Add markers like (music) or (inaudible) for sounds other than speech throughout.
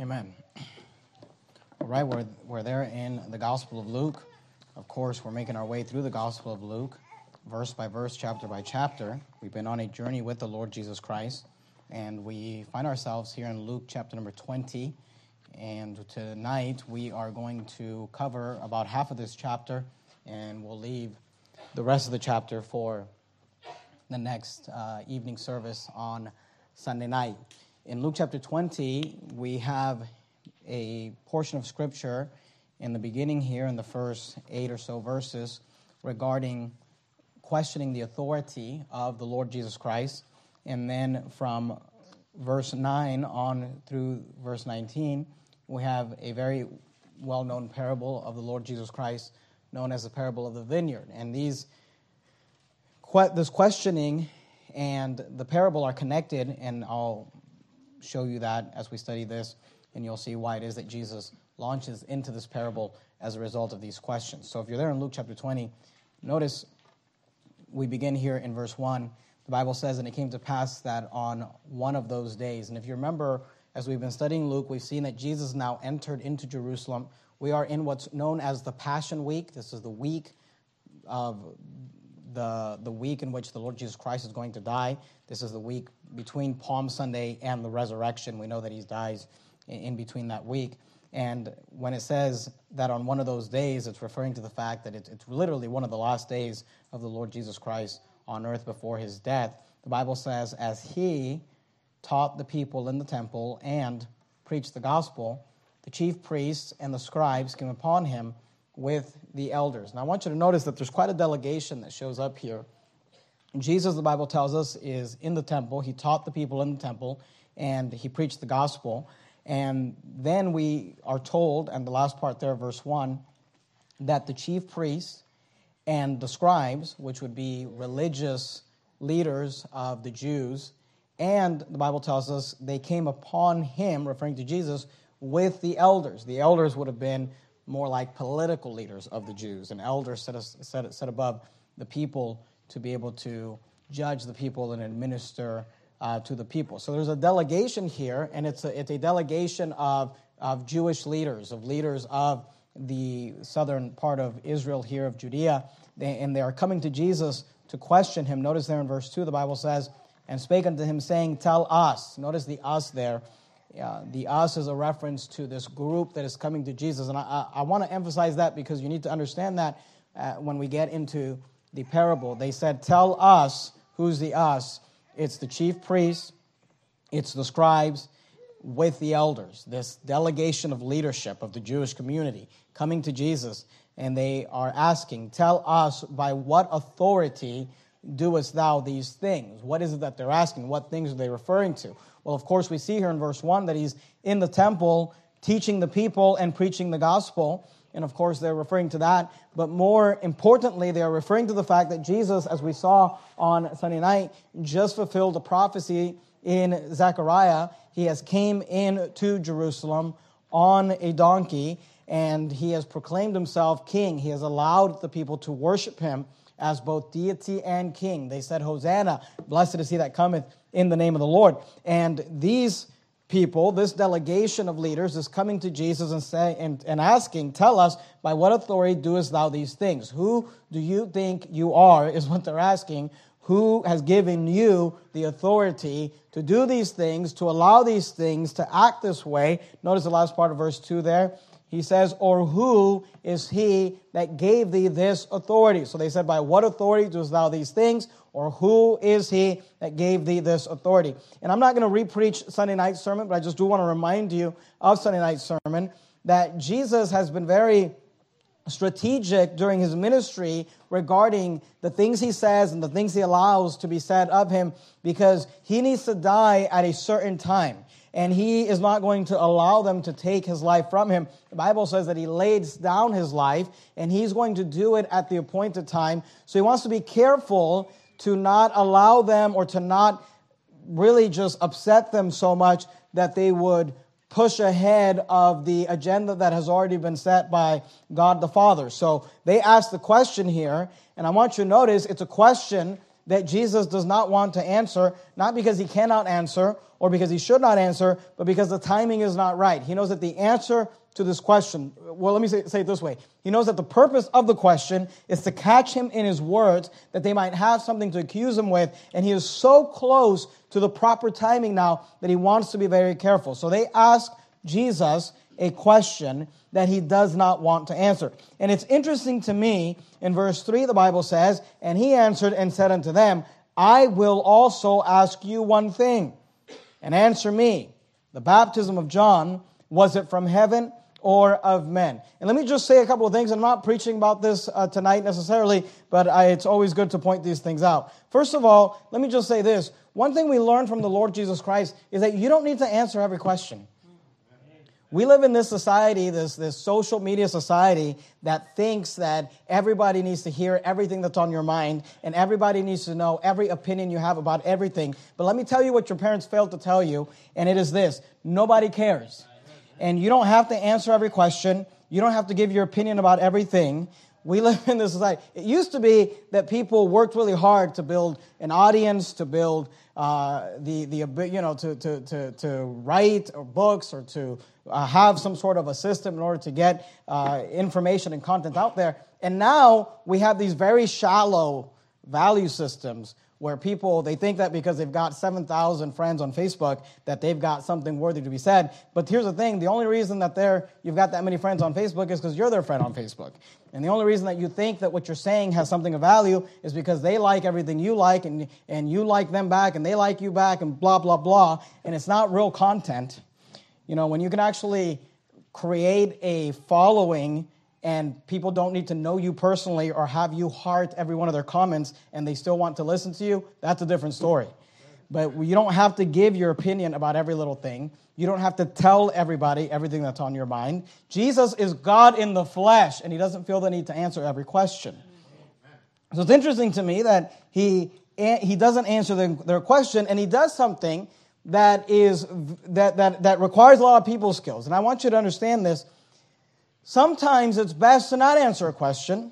Amen. All right, we're, we're there in the Gospel of Luke. Of course, we're making our way through the Gospel of Luke, verse by verse, chapter by chapter. We've been on a journey with the Lord Jesus Christ, and we find ourselves here in Luke chapter number 20. And tonight we are going to cover about half of this chapter, and we'll leave the rest of the chapter for the next uh, evening service on Sunday night. In Luke chapter 20, we have a portion of scripture in the beginning here, in the first eight or so verses, regarding questioning the authority of the Lord Jesus Christ. And then from verse 9 on through verse 19, we have a very well known parable of the Lord Jesus Christ known as the parable of the vineyard. And these, this questioning and the parable are connected, and I'll show you that as we study this, and you'll see why it is that Jesus launches into this parable as a result of these questions. So if you're there in Luke chapter 20, notice we begin here in verse 1. The Bible says, And it came to pass that on one of those days, and if you remember, as we've been studying Luke, we've seen that Jesus now entered into Jerusalem. We are in what's known as the Passion Week. This is the week of the, the week in which the Lord Jesus Christ is going to die. This is the week between Palm Sunday and the resurrection. We know that he dies in between that week. And when it says that on one of those days, it's referring to the fact that it's literally one of the last days of the Lord Jesus Christ on earth before his death. The Bible says, as he taught the people in the temple and preached the gospel, the chief priests and the scribes came upon him with the elders. Now, I want you to notice that there's quite a delegation that shows up here. Jesus, the Bible tells us, is in the temple. He taught the people in the temple and he preached the gospel. And then we are told, and the last part there, verse 1, that the chief priests and the scribes, which would be religious leaders of the Jews, and the Bible tells us they came upon him, referring to Jesus, with the elders. The elders would have been more like political leaders of the Jews, an elder set, set, set above the people to be able to judge the people and administer uh, to the people. So there's a delegation here, and it's a, it's a delegation of, of Jewish leaders, of leaders of the southern part of Israel here, of Judea, and they are coming to Jesus to question him. Notice there in verse 2, the Bible says, And spake unto him, saying, Tell us. Notice the us there. Uh, the us is a reference to this group that is coming to Jesus. And I, I, I want to emphasize that because you need to understand that uh, when we get into the parable. They said, Tell us who's the us. It's the chief priests, it's the scribes with the elders, this delegation of leadership of the Jewish community coming to Jesus, and they are asking, Tell us by what authority doest thou these things? What is it that they're asking? What things are they referring to? Well, of course, we see here in verse 1 that he's in the temple teaching the people and preaching the gospel. And of course, they're referring to that. But more importantly, they are referring to the fact that Jesus, as we saw on Sunday night, just fulfilled a prophecy in Zechariah. He has came in to Jerusalem on a donkey and he has proclaimed himself king. He has allowed the people to worship him as both deity and king. They said, Hosanna, blessed is he that cometh in the name of the Lord. And these people, this delegation of leaders, is coming to Jesus and, say, and, and asking, Tell us, by what authority doest thou these things? Who do you think you are, is what they're asking. Who has given you the authority to do these things, to allow these things, to act this way? Notice the last part of verse 2 there. He says, Or who is he that gave thee this authority? So they said, By what authority doest thou these things? Or who is he that gave thee this authority? And I'm not going to repreach Sunday night sermon, but I just do want to remind you of Sunday night sermon that Jesus has been very strategic during his ministry regarding the things he says and the things he allows to be said of him because he needs to die at a certain time and he is not going to allow them to take his life from him. The Bible says that he lays down his life and he's going to do it at the appointed time. So he wants to be careful to not allow them or to not really just upset them so much that they would push ahead of the agenda that has already been set by God the Father. So they ask the question here, and I want you to notice it's a question that Jesus does not want to answer, not because he cannot answer or because he should not answer, but because the timing is not right. He knows that the answer to this question, well, let me say, say, it this way. He knows that the purpose of the question is to catch him in his words, that they might have something to accuse him with, and he is so close to the proper timing now that he wants to be very careful. So they ask Jesus a question that he does not want to answer. And it's interesting to me, in verse 3, the Bible says, And he answered and said unto them, I will also ask you one thing, and answer me. The baptism of John, was it from heaven or of men? And let me just say a couple of things. I'm not preaching about this uh, tonight necessarily, but I, it's always good to point these things out. First of all, let me just say this. One thing we learned from the Lord Jesus Christ is that you don't need to answer every question. We live in this society, this, this social media society, that thinks that everybody needs to hear everything that's on your mind and everybody needs to know every opinion you have about everything. But let me tell you what your parents failed to tell you, and it is this nobody cares. And you don't have to answer every question, you don't have to give your opinion about everything. We live in this society. It used to be that people worked really hard to build an audience, to build uh, the, the, you know, to, to, to, to write or books or to uh, have some sort of a system in order to get uh, information and content out there. And now we have these very shallow value systems where people they think that because they've got 7,000 friends on Facebook that they've got something worthy to be said. But here's the thing, the only reason that they're you've got that many friends on Facebook is because you're their friend on Facebook. And the only reason that you think that what you're saying has something of value is because they like everything you like and and you like them back and they like you back and blah blah blah and it's not real content. You know, when you can actually create a following and people don't need to know you personally or have you heart every one of their comments and they still want to listen to you, that's a different story. But you don't have to give your opinion about every little thing. You don't have to tell everybody everything that's on your mind. Jesus is God in the flesh, and he doesn't feel the need to answer every question. So it's interesting to me that he, he doesn't answer their question, and he does something that is that, that, that requires a lot of people skills. And I want you to understand this. Sometimes it's best to not answer a question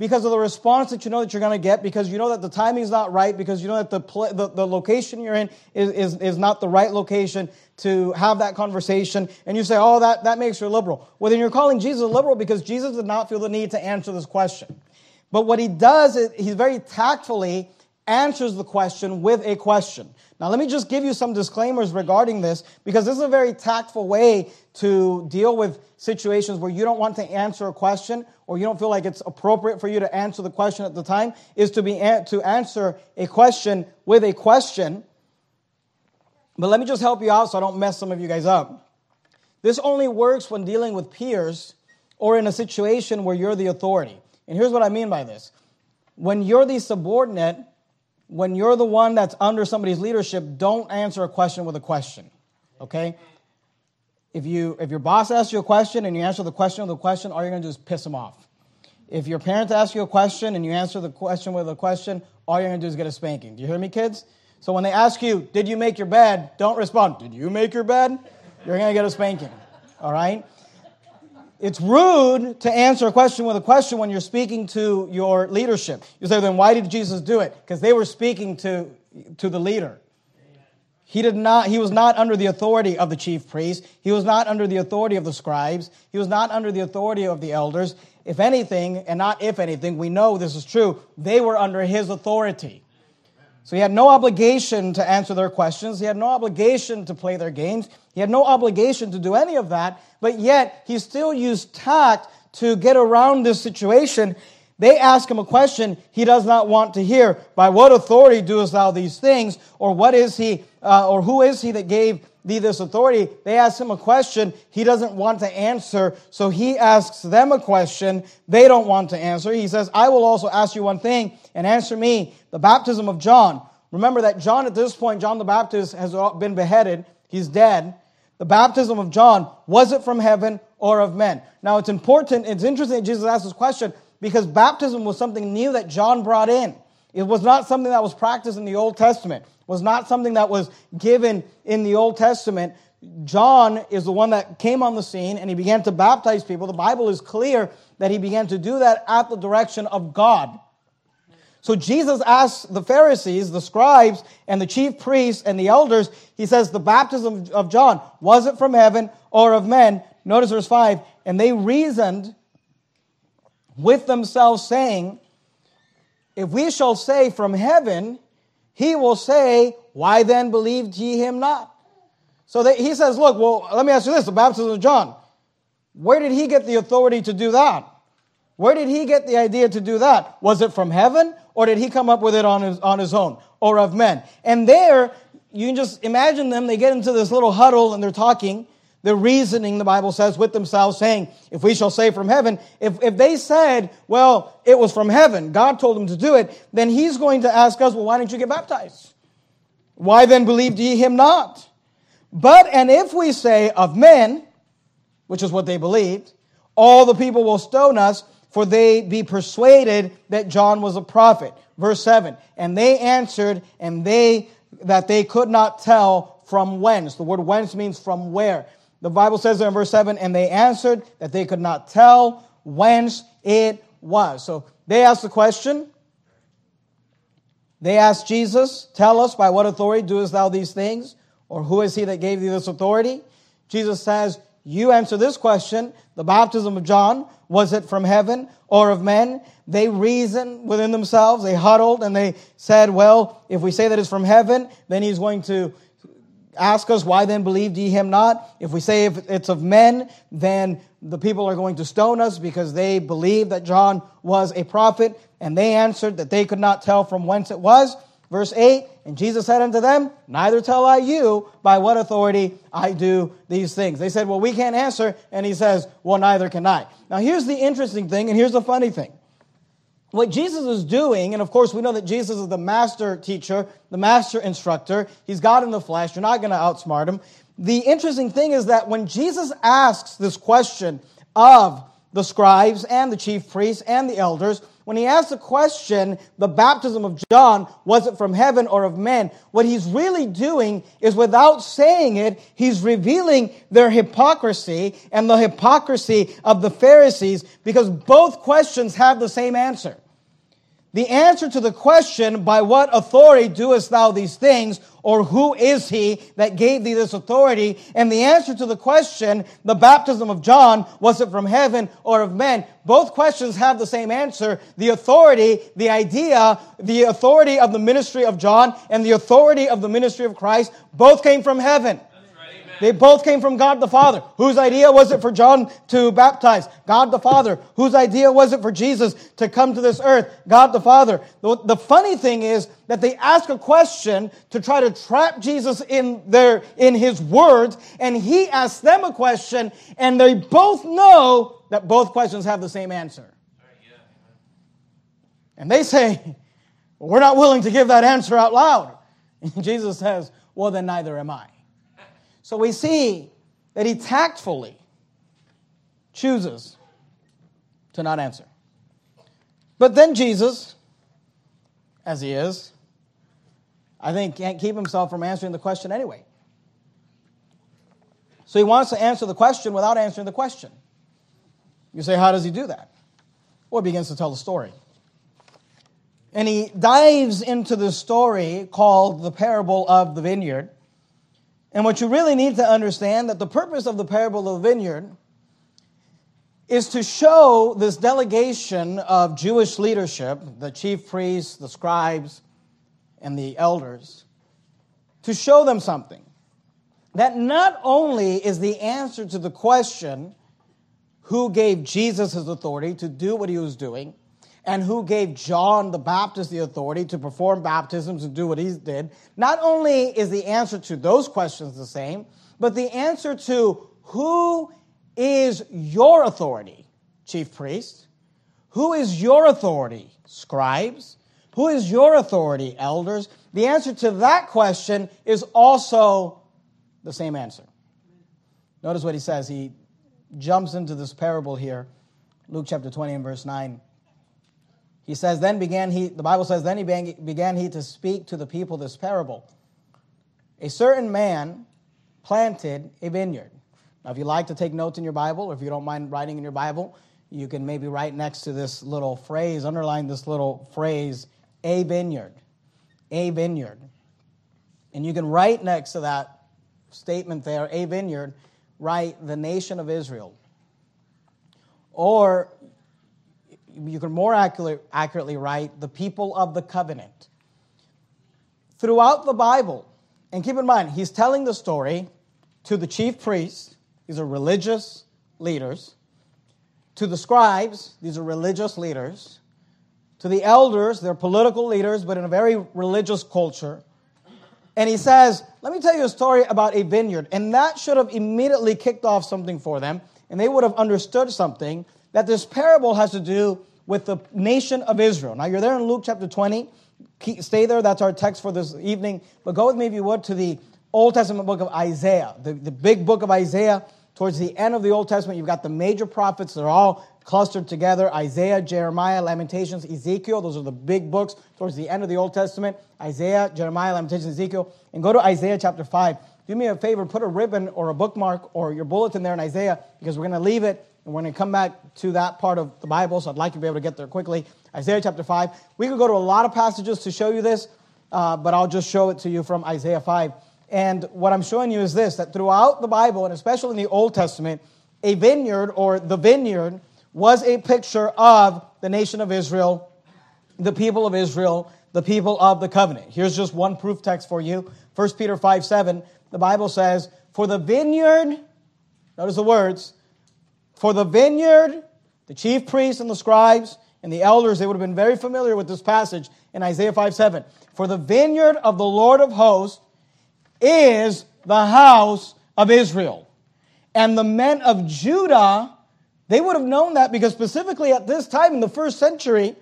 because of the response that you know that you're going to get, because you know that the timing is not right, because you know that the, pl- the, the, location you're in is, is, is not the right location to have that conversation. And you say, oh, that, that makes you a liberal. Well, then you're calling Jesus a liberal because Jesus did not feel the need to answer this question. But what he does is he's very tactfully answers the question with a question. Now, let me just give you some disclaimers regarding this because this is a very tactful way to deal with situations where you don't want to answer a question or you don't feel like it's appropriate for you to answer the question at the time is to be to answer a question with a question. But let me just help you out so I don't mess some of you guys up. This only works when dealing with peers or in a situation where you're the authority. And here's what I mean by this. When you're the subordinate, when you're the one that's under somebody's leadership, don't answer a question with a question. Okay? If you if your boss asks you a question and you answer the question with a question, all you're gonna do is piss them off. If your parents ask you a question and you answer the question with a question, all you're gonna do is get a spanking. Do you hear me, kids? So when they ask you, did you make your bed? Don't respond, did you make your bed? You're gonna get a spanking. All right? It's rude to answer a question with a question when you're speaking to your leadership. You say, then why did Jesus do it? Because they were speaking to, to the leader. He did not, he was not under the authority of the chief priest. He was not under the authority of the scribes. He was not under the authority of the elders. If anything, and not if anything, we know this is true, they were under his authority. So he had no obligation to answer their questions. He had no obligation to play their games. He had no obligation to do any of that. But yet, he still used tact to get around this situation. They ask him a question he does not want to hear. By what authority doest thou these things? Or what is he, uh, or who is he that gave thee this authority? They ask him a question he doesn't want to answer. So he asks them a question they don't want to answer. He says, I will also ask you one thing and answer me. The baptism of John. Remember that John, at this point, John the Baptist has been beheaded. He's dead. The baptism of John, was it from heaven or of men? Now, it's important, it's interesting that Jesus asked this question because baptism was something new that John brought in. It was not something that was practiced in the Old Testament. Was not something that was given in the Old Testament. John is the one that came on the scene and he began to baptize people. The Bible is clear that he began to do that at the direction of God. So Jesus asks the Pharisees, the scribes, and the chief priests and the elders, he says, the baptism of John, was it from heaven or of men? Notice verse 5 and they reasoned with themselves, saying, If we shall say from heaven, he will say, Why then believed ye him not? So they, he says, Look, well, let me ask you this the baptism of John, where did he get the authority to do that? Where did he get the idea to do that? Was it from heaven or did he come up with it on his, on his own or of men? And there, you can just imagine them, they get into this little huddle and they're talking the reasoning, the Bible says, with themselves, saying, If we shall say from heaven, if, if they said, Well, it was from heaven, God told them to do it, then He's going to ask us, Well, why didn't you get baptized? Why then believed ye Him not? But, and if we say of men, which is what they believed, all the people will stone us, for they be persuaded that John was a prophet. Verse 7 And they answered, and they that they could not tell from whence. The word whence means from where. The Bible says in verse 7 and they answered that they could not tell whence it was. So they asked the question. They asked Jesus, Tell us, by what authority doest thou these things? Or who is he that gave thee this authority? Jesus says, You answer this question. The baptism of John, was it from heaven or of men? They reasoned within themselves. They huddled and they said, Well, if we say that it's from heaven, then he's going to ask us, Why then believed ye him not? If we say if it's of men, then the people are going to stone us because they believed that John was a prophet. And they answered that they could not tell from whence it was. Verse 8 And Jesus said unto them, Neither tell I you by what authority I do these things. They said, Well, we can't answer. And he says, Well, neither can I. Now, here's the interesting thing, and here's the funny thing what Jesus is doing, and of course we know that Jesus is the master teacher, the master instructor. He's God in the flesh. You're not going to outsmart him. The interesting thing is that when Jesus asks this question of the scribes and the chief priests and the elders, when he asks the question, the baptism of John, was it from heaven or of men? What he's really doing is without saying it, he's revealing their hypocrisy and the hypocrisy of the Pharisees because both questions have the same answer. The answer to the question, by what authority doest thou these things, or who is he that gave thee this authority? And the answer to the question, the baptism of John, was it from heaven or of men? Both questions have the same answer. The authority, the idea, the authority of the ministry of John and the authority of the ministry of Christ both came from heaven. They both came from God the Father. Whose idea was it for John to baptize? God the Father. Whose idea was it for Jesus to come to this earth? God the Father. The, the funny thing is that they ask a question to try to trap Jesus in their, in his words, and he asks them a question, and they both know that both questions have the same answer. And they say, well, we're not willing to give that answer out loud. And (laughs) Jesus says, well, then neither am I. So we see that he tactfully chooses to not answer. But then Jesus, as he is, I think can't keep himself from answering the question anyway. So he wants to answer the question without answering the question. You say, how does he do that? Well, he begins to tell the story. And he dives into the story called the parable of the vineyard. And what you really need to understand that the purpose of the parable of the vineyard is to show this delegation of Jewish leadership, the chief priests, the scribes, and the elders, to show them something. That not only is the answer to the question, who gave Jesus his authority to do what he was doing, and who gave John the Baptist the authority to perform baptisms and do what he did, not only is the answer to those questions the same, but the answer to who is your authority, chief priest? Who is your authority, scribes? Who is your authority, elders? The answer to that question is also the same answer. Notice what he says. He jumps into this parable here, Luke chapter 20 and verse 9. He says, then began he, the Bible says, then he began he to speak to the people this parable. A certain man planted a vineyard. Now, if you like to take notes in your Bible, or if you don't mind writing in your Bible, you can maybe write next to this little phrase, underline this little phrase, a vineyard. A vineyard. And you can write next to that statement there, a vineyard, write the nation of Israel. Or you can more accurately, accurately write the people of the covenant. Throughout the Bible, and keep in mind, he's telling the story to the chief priests, these are religious leaders, to the scribes, these are religious leaders, to the elders, they're political leaders, but in a very religious culture. And he says, Let me tell you a story about a vineyard. And that should have immediately kicked off something for them, and they would have understood something that this parable has to do with the nation of Israel. Now, you're there in Luke chapter 20. stay there, that's our text for this evening. But go with me, if you would, to the Old Testament book of Isaiah, the, the big book of Isaiah. Towards the end of the Old Testament, you've got the major prophets. They're all clustered together Isaiah, Jeremiah, Lamentations, Ezekiel. Those are the big books towards the end of the Old Testament Isaiah, Jeremiah, Lamentations, Ezekiel. And go to Isaiah chapter 5. Do me a favor, put a ribbon or a bookmark or your bulletin there in Isaiah because we're going to leave it and we're going to come back to that part of the Bible. So I'd like to be able to get there quickly. Isaiah chapter 5. We could go to a lot of passages to show you this, uh, but I'll just show it to you from Isaiah 5. And what I'm showing you is this that throughout the Bible, and especially in the Old Testament, a vineyard or the vineyard was a picture of the nation of Israel, the people of Israel, the people of the covenant. Here's just one proof text for you 1 Peter 5 7. The Bible says, For the vineyard, notice the words, for the vineyard, the chief priests and the scribes and the elders, they would have been very familiar with this passage in Isaiah 5 7. For the vineyard of the Lord of hosts is the house of Israel. And the men of Judah, they would have known that because specifically at this time in the first century,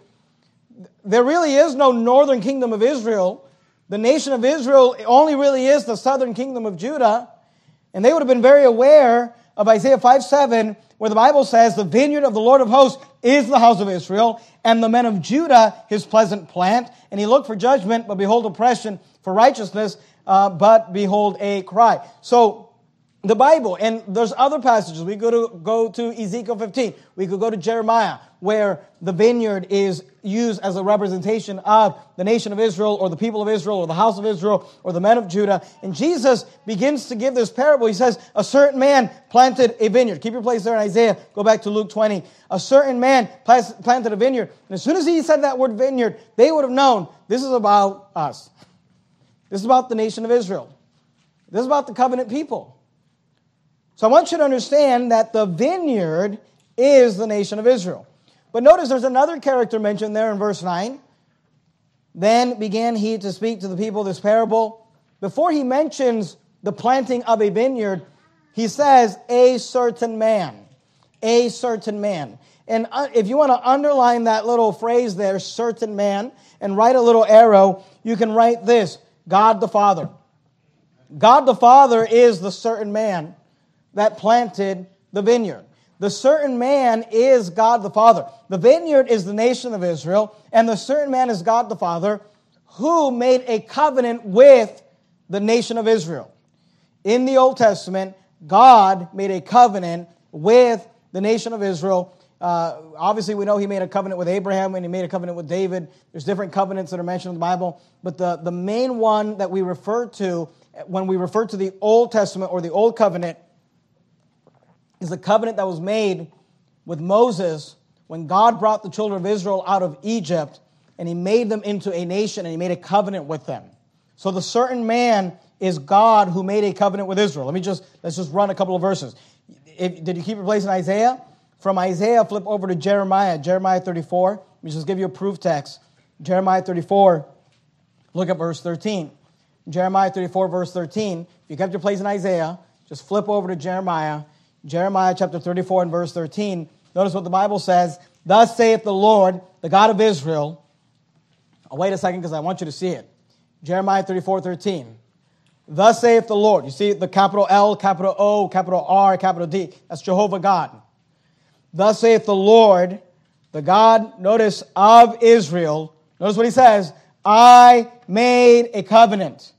there really is no northern kingdom of Israel. The nation of Israel only really is the southern kingdom of Judah. And they would have been very aware of Isaiah 5 7, where the Bible says, The vineyard of the Lord of hosts is the house of Israel, and the men of Judah his pleasant plant. And he looked for judgment, but behold oppression, for righteousness, uh, but behold a cry. So the Bible, and there's other passages. We could go to, Ezekiel 15. We could go to Jeremiah, where the vineyard is used as a representation of the nation of Israel, or the people of Israel, or the house of Israel, or the men of Judah. And Jesus begins to give this parable. He says, A certain man planted a vineyard. Keep your place there in Isaiah. Go back to Luke 20. A certain man planted a vineyard. And as soon as he said that word vineyard, they would have known this is about us. This is about the nation of Israel. This is about the covenant people. So I want you to understand that the vineyard is the nation of Israel. But notice there's another character mentioned there in verse 9. Then began he to speak to the people this parable. Before he mentions the planting of a vineyard, he says, a certain man. A certain man. And uh, if you want to underline that little phrase there, certain man, and write a little arrow, you can write this God the Father. God the Father is the certain man that planted the vineyard. The certain man is God the Father. The vineyard is the nation of Israel, and the certain man is God the Father who made a covenant with the nation of Israel. In the Old Testament, God made a covenant with the nation of Israel. Uh, obviously, we know he made a covenant with Abraham and he made a covenant with David. There's different covenants that are mentioned in the Bible, but the, the main one that we refer to when we refer to the Old Testament or the Old Covenant is the covenant that was made with Moses when God brought the children of Israel out of Egypt and he made them into a nation and he made a covenant with them. So the certain man is God who made a covenant with Israel. Let me just let's just run a couple of verses. If, did you keep your place in Isaiah? From Isaiah, flip over to Jeremiah, Jeremiah 34. Let me just give you a proof text. Jeremiah 34, look at verse 13. Jeremiah 34, verse 13. If you kept your place in Isaiah, just flip over to Jeremiah Jeremiah chapter 34 and verse 13. Notice what the Bible says. Thus saith the Lord, the God of Israel. Oh, wait a second because I want you to see it. Jeremiah 34, 13. Thus saith the Lord. You see the capital L, capital O, capital R, capital D. That's Jehovah God. Thus saith the Lord, the God, notice, of Israel. Notice what he says. I made a covenant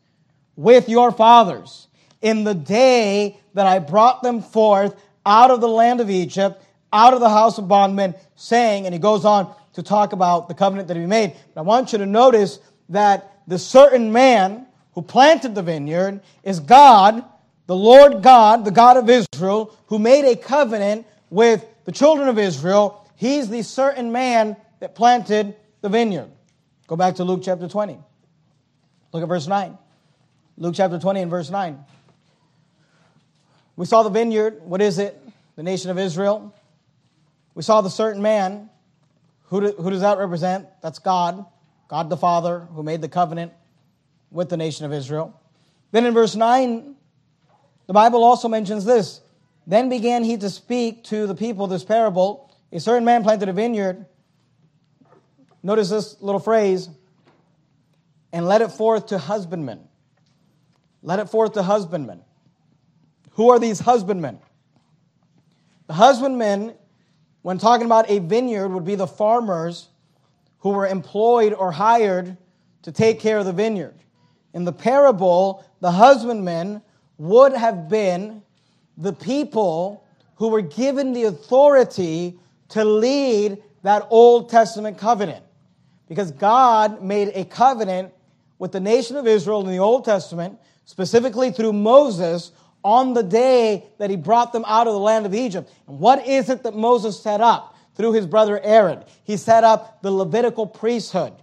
with your fathers in the day that I brought them forth out of the land of Egypt, out of the house of bondmen, saying, and he goes on to talk about the covenant that he made. But I want you to notice that the certain man who planted the vineyard is God, the Lord God, the God of Israel, who made a covenant with the children of Israel. He's the certain man that planted the vineyard. Go back to Luke chapter 20. Look at verse 9. Luke chapter 20 and verse 9. We saw the vineyard. What is it? The nation of Israel. We saw the certain man. Who, do, who does that represent? That's God. God the Father, who made the covenant with the nation of Israel. Then in verse 9, the Bible also mentions this. Then began he to speak to the people this parable. A certain man planted a vineyard. Notice this little phrase and let it forth to husbandmen. Let it forth to husbandmen. Who are these husbandmen? The husbandmen, when talking about a vineyard, would be the farmers who were employed or hired to take care of the vineyard. In the parable, the husbandmen would have been the people who were given the authority to lead that Old Testament covenant. Because God made a covenant with the nation of Israel in the Old Testament, specifically through Moses, on the day that he brought them out of the land of Egypt. And what is it that Moses set up through his brother Aaron? He set up the Levitical priesthood.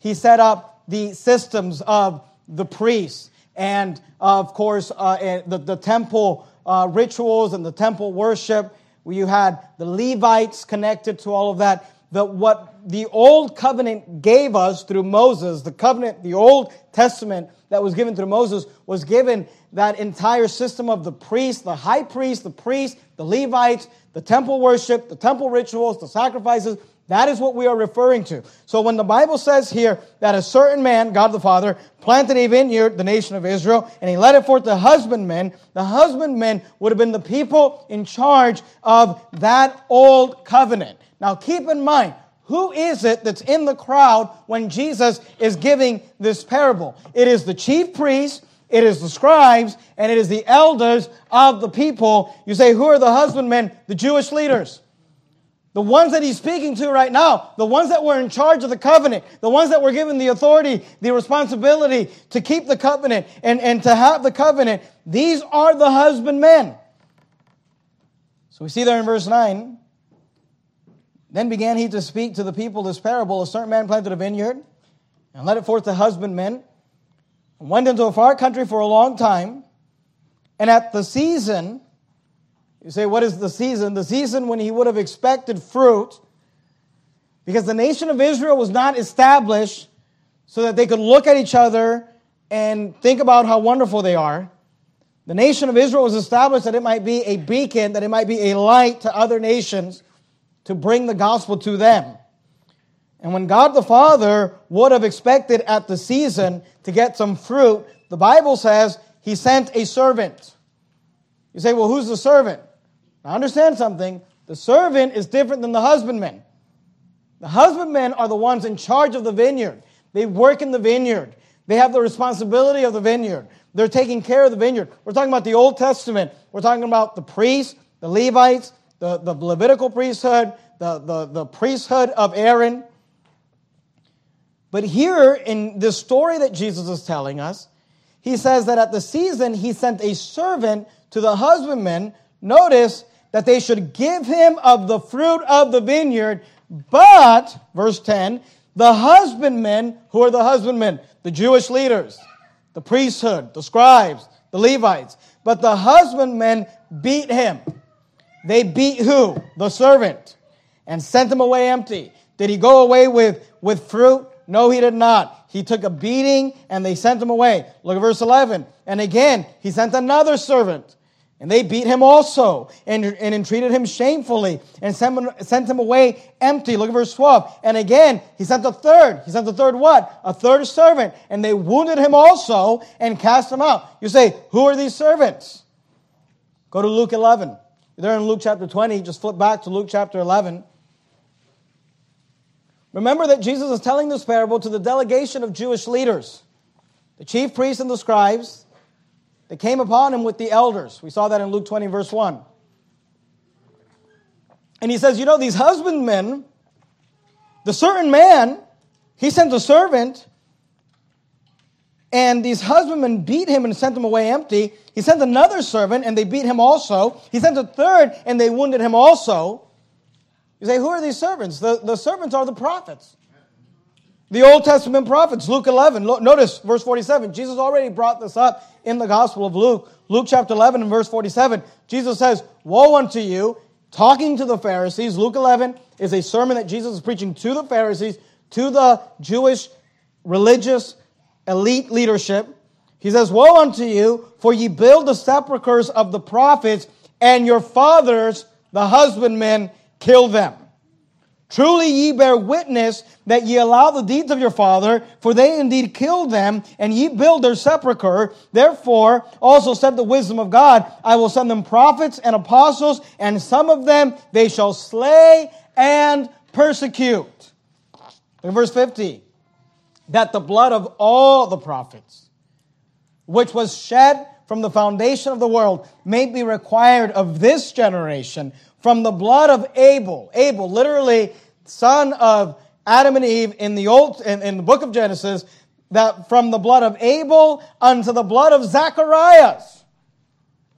He set up the systems of the priests and, uh, of course, uh, the, the temple uh, rituals and the temple worship. Where you had the Levites connected to all of that. The, what the old covenant gave us through Moses, the covenant, the Old Testament that was given through Moses, was given that entire system of the priest, the high priest, the priest, the Levites, the temple worship, the temple rituals, the sacrifices. That is what we are referring to. So when the Bible says here that a certain man, God the Father, planted a vineyard, the nation of Israel, and he led it forth to husbandmen, the husbandmen would have been the people in charge of that old covenant. Now keep in mind, who is it that's in the crowd when Jesus is giving this parable? It is the chief priests, it is the scribes, and it is the elders of the people. You say, who are the husbandmen? The Jewish leaders. The ones that he's speaking to right now, the ones that were in charge of the covenant, the ones that were given the authority, the responsibility to keep the covenant and, and to have the covenant, these are the husbandmen. So we see there in verse 9 then began he to speak to the people this parable. A certain man planted a vineyard and led it forth to husbandmen and went into a far country for a long time. And at the season, you say, what is the season? The season when he would have expected fruit, because the nation of Israel was not established so that they could look at each other and think about how wonderful they are. The nation of Israel was established that it might be a beacon, that it might be a light to other nations to bring the gospel to them. And when God the Father would have expected at the season to get some fruit, the Bible says he sent a servant. You say, well, who's the servant? Now understand something. The servant is different than the husbandman. The husbandmen are the ones in charge of the vineyard. They work in the vineyard. They have the responsibility of the vineyard. They're taking care of the vineyard. We're talking about the Old Testament. We're talking about the priests, the Levites, the, the Levitical priesthood, the, the, the priesthood of Aaron. But here in this story that Jesus is telling us, he says that at the season he sent a servant to the husbandmen. Notice that they should give him of the fruit of the vineyard, but, verse 10, the husbandmen, who are the husbandmen? The Jewish leaders, the priesthood, the scribes, the Levites. But the husbandmen beat him. They beat who? The servant. And sent him away empty. Did he go away with, with fruit? No, he did not. He took a beating and they sent him away. Look at verse 11. And again, he sent another servant. And they beat him also and, and entreated him shamefully and sent him, sent him away empty. Look at verse 12. And again, he sent a third. He sent a third what? A third servant. And they wounded him also and cast him out. You say, who are these servants? Go to Luke 11. There in Luke chapter 20, just flip back to Luke chapter 11. Remember that Jesus is telling this parable to the delegation of Jewish leaders, the chief priests and the scribes. They came upon him with the elders. We saw that in Luke 20, verse 1. And he says, You know, these husbandmen, the certain man, he sent a servant, and these husbandmen beat him and sent him away empty. He sent another servant, and they beat him also. He sent a third, and they wounded him also. You say, who are these servants? The, the servants are the prophets. The Old Testament prophets, Luke 11. Notice verse 47. Jesus already brought this up in the Gospel of Luke. Luke chapter 11 and verse 47. Jesus says, Woe unto you, talking to the Pharisees. Luke 11 is a sermon that Jesus is preaching to the Pharisees, to the Jewish religious elite leadership. He says, Woe unto you, for ye build the sepulchres of the prophets, and your fathers, the husbandmen, kill them. Truly ye bear witness that ye allow the deeds of your father, for they indeed killed them, and ye build their sepulchre. Therefore also said the wisdom of God, I will send them prophets and apostles, and some of them they shall slay and persecute. In verse 50, that the blood of all the prophets, which was shed from the foundation of the world, may be required of this generation from the blood of Abel. Abel, literally son of Adam and Eve in the old in, in the book of Genesis, that from the blood of Abel unto the blood of Zacharias.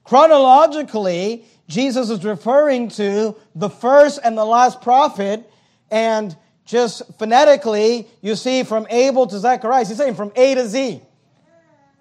Chronologically, Jesus is referring to the first and the last prophet, and just phonetically, you see from Abel to Zacharias, he's saying from A to Z.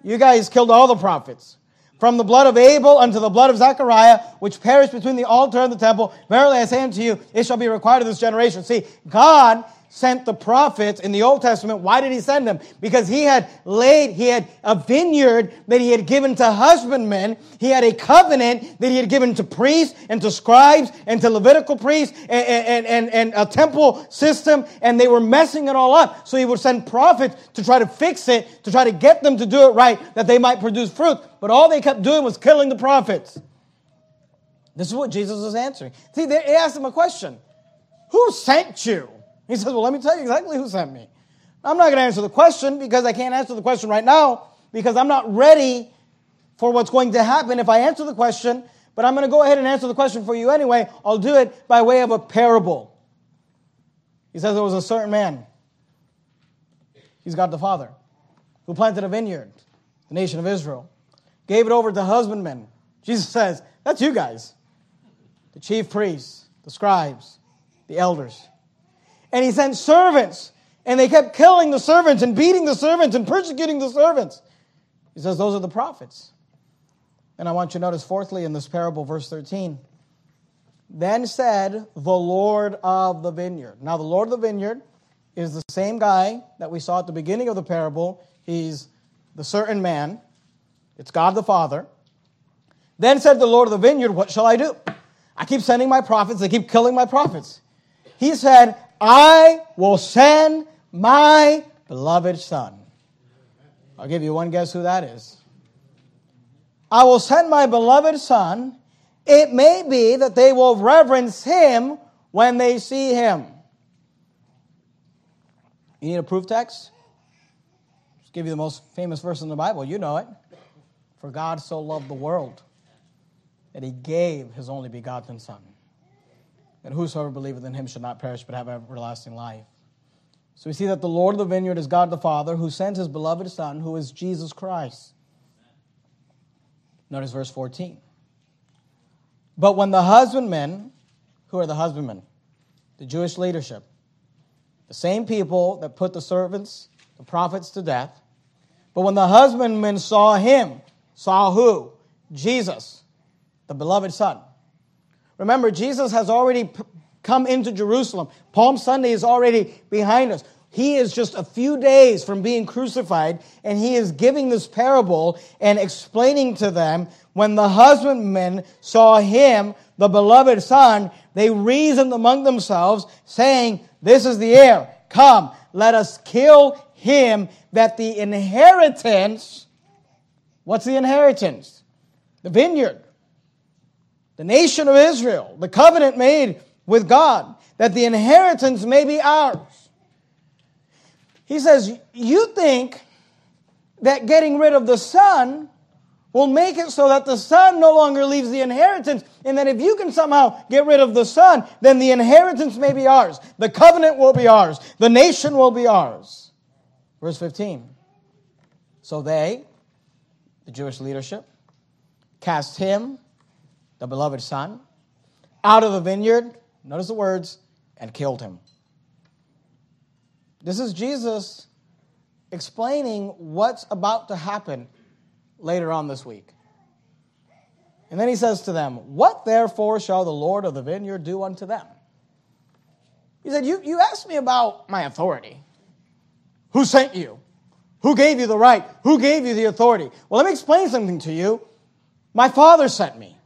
You guys killed all the prophets from the blood of Abel unto the blood of Zechariah, which perished between the altar and the temple. Verily I say unto you, it shall be required of this generation. See, God sent the prophets in the Old Testament. Why did he send them? Because he had laid, he had a vineyard that he had given to husbandmen. He had a covenant that he had given to priests and to scribes and to Levitical priests and, and, and, and a temple system. And they were messing it all up. So he would send prophets to try to fix it, to try to get them to do it right, that they might produce fruit. But all they kept doing was killing the prophets. This is what Jesus was answering. See, they asked him a question. Who sent you? He says, Well, let me tell you exactly who sent me. I'm not going to answer the question because I can't answer the question right now because I'm not ready for what's going to happen if I answer the question, but I'm going to go ahead and answer the question for you anyway. I'll do it by way of a parable. He says there was a certain man, he's God the Father, who planted a vineyard, the nation of Israel, gave it over to husbandmen. Jesus says, That's you guys, the chief priests, the scribes, the elders and he sent servants, and they kept killing the servants and beating the servants and persecuting the servants. He says, Those are the prophets. And I want you to notice, fourthly, in this parable, verse 13. Then said the Lord of the vineyard. Now, the Lord of the vineyard is the same guy that we saw at the beginning of the parable. He's the certain man, it's God the Father. Then said the Lord of the vineyard, What shall I do? I keep sending my prophets, they keep killing my prophets. He said, I will send my beloved Son. I'll give you one guess who that is. I will send my beloved Son. It may be that they will reverence him when they see him. You need a proof text? Give you the most famous verse in the Bible. You know it. For God so loved the world that he gave his only begotten Son and whosoever believeth in him shall not perish but have everlasting life. So we see that the Lord of the vineyard is God the Father, who sends his beloved Son, who is Jesus Christ. Notice verse 14. But when the husbandmen, who are the husbandmen? The Jewish leadership, the same people that put the servants, the prophets to death. But when the husbandmen saw him, saw who? Jesus, the beloved Son Remember, Jesus has already come into Jerusalem. Palm Sunday is already behind us. He is just a few days from being crucified, and he is giving this parable and explaining to them when the husbandmen saw him, the beloved son, they reasoned among themselves, saying, This is the heir. Come, let us kill him, that the inheritance, what's the inheritance? The vineyard the nation of Israel, the covenant made with God, that the inheritance may be ours. He says, You think that getting rid of the son will make it so that the son no longer leaves the inheritance, and that if you can somehow get rid of the son, then the inheritance may be ours, the covenant will be ours, the nation will be ours. Verse 15. So they, the Jewish leadership, cast him, the beloved son, out of the vineyard, notice the words, and killed him. This is Jesus explaining what's about to happen later on this week. And then he says to them, What therefore shall the Lord of the vineyard do unto them? He said, You, you asked me about my authority. Who sent you? Who gave you the right? Who gave you the authority? Well, let me explain something to you. My father sent me.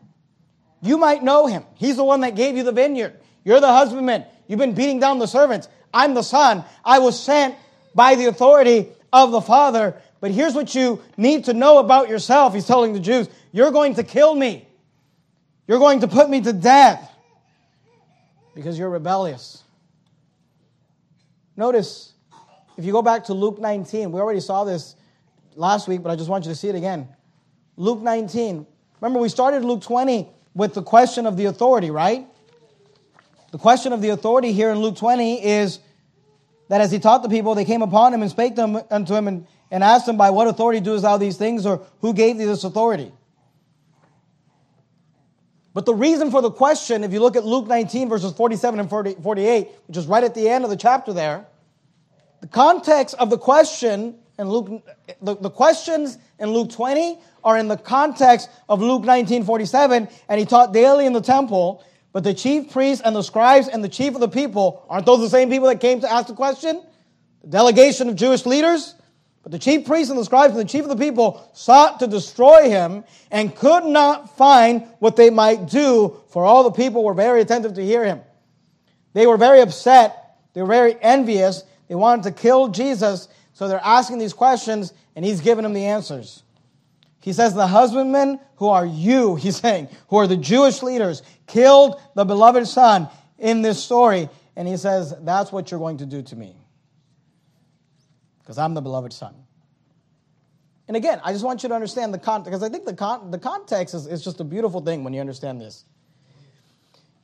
You might know him. He's the one that gave you the vineyard. You're the husbandman. You've been beating down the servants. I'm the son. I was sent by the authority of the Father. But here's what you need to know about yourself. He's telling the Jews, You're going to kill me. You're going to put me to death because you're rebellious. Notice, if you go back to Luke 19, we already saw this last week, but I just want you to see it again. Luke 19. Remember, we started Luke 20 with the question of the authority, right? The question of the authority here in Luke 20 is that as he taught the people, they came upon him and spake them unto him and, and asked him, By what authority doest thou these things, or who gave thee this authority? But the reason for the question, if you look at Luke 19, verses 47 and 40, 48, which is right at the end of the chapter there, the context of the question in Luke, the, the questions in Luke 20 are in the context of Luke 19, 47, and he taught daily in the temple, but the chief priests and the scribes and the chief of the people, aren't those the same people that came to ask the question? The delegation of Jewish leaders? But the chief priests and the scribes and the chief of the people sought to destroy him and could not find what they might do, for all the people were very attentive to hear him. They were very upset. They were very envious. They wanted to kill Jesus, so they're asking these questions, and he's giving them the answers. He says, The husbandmen who are you, (laughs) he's saying, who are the Jewish leaders, killed the beloved son in this story. And he says, That's what you're going to do to me. Because I'm the beloved son. And again, I just want you to understand the context, because I think the, con- the context is, is just a beautiful thing when you understand this.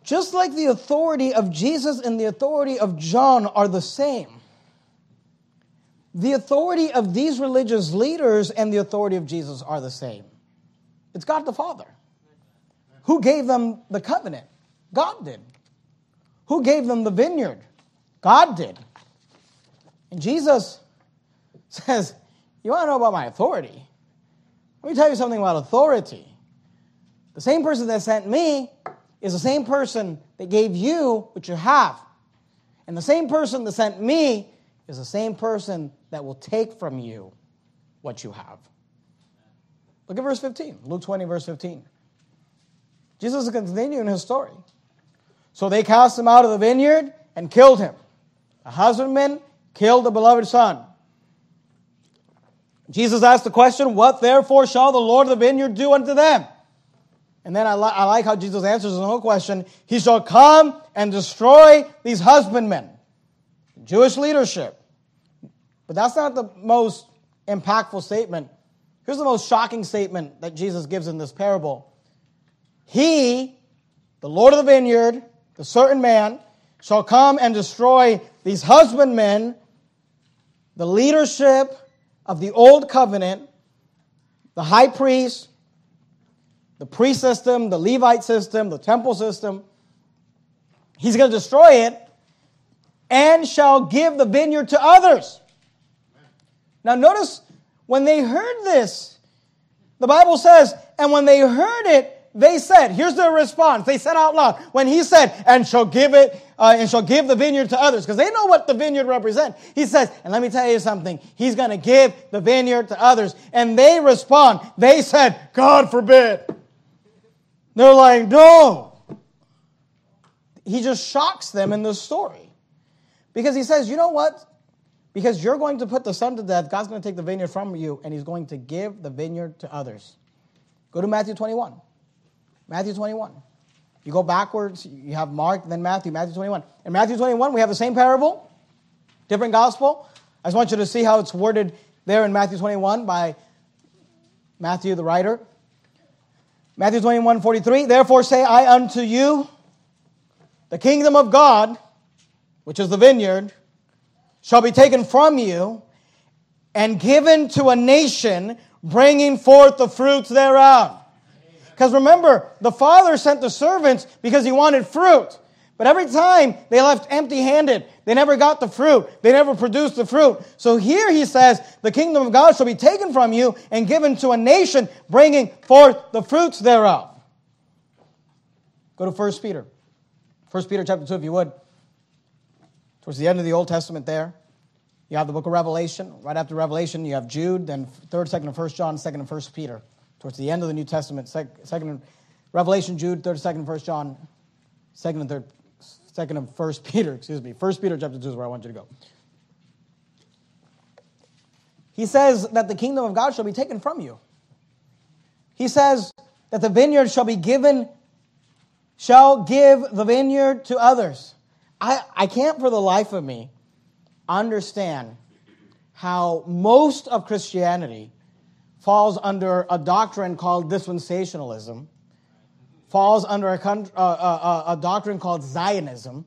Just like the authority of Jesus and the authority of John are the same the authority of these religious leaders and the authority of Jesus are the same. It's God the Father. Who gave them the covenant? God did. Who gave them the vineyard? God did. And Jesus (laughs) says, You want to know about my authority? Let me tell you something about authority. The same person that sent me is the same person that gave you what you have. And the same person that sent me is the same person that will take from you what you have. Look at verse 15, Luke 20, verse 15. Jesus is continuing his story. So they cast him out of the vineyard and killed him. The husbandman killed the beloved son. Jesus asked the question, What therefore shall the Lord of the vineyard do unto them? And then I, li- I like how Jesus answers the whole question. He shall come and destroy these husbandmen. Jewish leadership. But that's not the most impactful statement. Here's the most shocking statement that Jesus gives in this parable He, the Lord of the vineyard, the certain man, shall come and destroy these husbandmen, the leadership of the old covenant, the high priest, the priest system, the Levite system, the temple system. He's going to destroy it and shall give the vineyard to others. Now, notice when they heard this, the Bible says, and when they heard it, they said, here's their response. They said out loud, when he said, and shall give it, uh, and shall give the vineyard to others, because they know what the vineyard represents. He says, and let me tell you something, he's going to give the vineyard to others. And they respond, they said, God forbid. They're like, no. He just shocks them in this story. Because he says, you know what? Because you're going to put the son to death, God's going to take the vineyard from you, and he's going to give the vineyard to others. Go to Matthew 21. Matthew 21. You go backwards, you have Mark, then Matthew, Matthew 21. In Matthew 21, we have the same parable, different gospel. I just want you to see how it's worded there in Matthew 21 by Matthew, the writer. Matthew 21 43. Therefore say I unto you, the kingdom of God, which is the vineyard, shall be taken from you and given to a nation bringing forth the fruits thereof. Because remember, the father sent the servants because he wanted fruit. But every time they left empty handed, they never got the fruit. They never produced the fruit. So here he says, the kingdom of God shall be taken from you and given to a nation bringing forth the fruits thereof. Go to 1 Peter. 1 Peter chapter 2, if you would. Towards the end of the Old Testament there. You have the book of Revelation. Right after Revelation, you have Jude, then 3rd, 2nd, and 1st John, 2nd, and 1st Peter. Towards the end of the New Testament, 2nd, Revelation, Jude, 3rd, 2nd, 1st John, 2nd, and 3rd, 2nd, and 1st (laughs) Peter, excuse me. 1st Peter chapter 2 is where I want you to go. He says that the kingdom of God shall be taken from you. He says that the vineyard shall be given, shall give the vineyard to others. I, I can't for the life of me understand how most of Christianity falls under a doctrine called dispensationalism, falls under a, a, a, uh, uh, uh, a, doctrine called Zionism.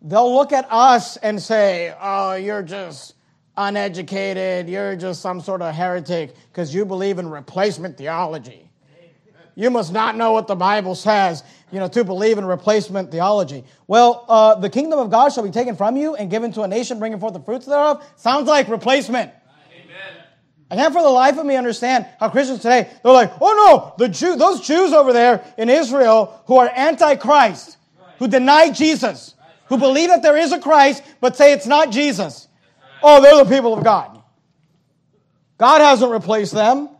They'll look at us and say, oh, you're just uneducated, you're just some sort of heretic because you believe in replacement theology. You must not know what the Bible says, you know, to believe in replacement theology. Well, uh, the kingdom of God shall be taken from you and given to a nation bringing forth the fruits thereof. Sounds like replacement. Amen. I can't for the life of me understand how Christians today, they're like, oh no, the Jew, those Jews over there in Israel who are anti-Christ, who deny Jesus, who believe that there is a Christ, but say it's not Jesus. Oh, they're the people of God. God hasn't replaced them.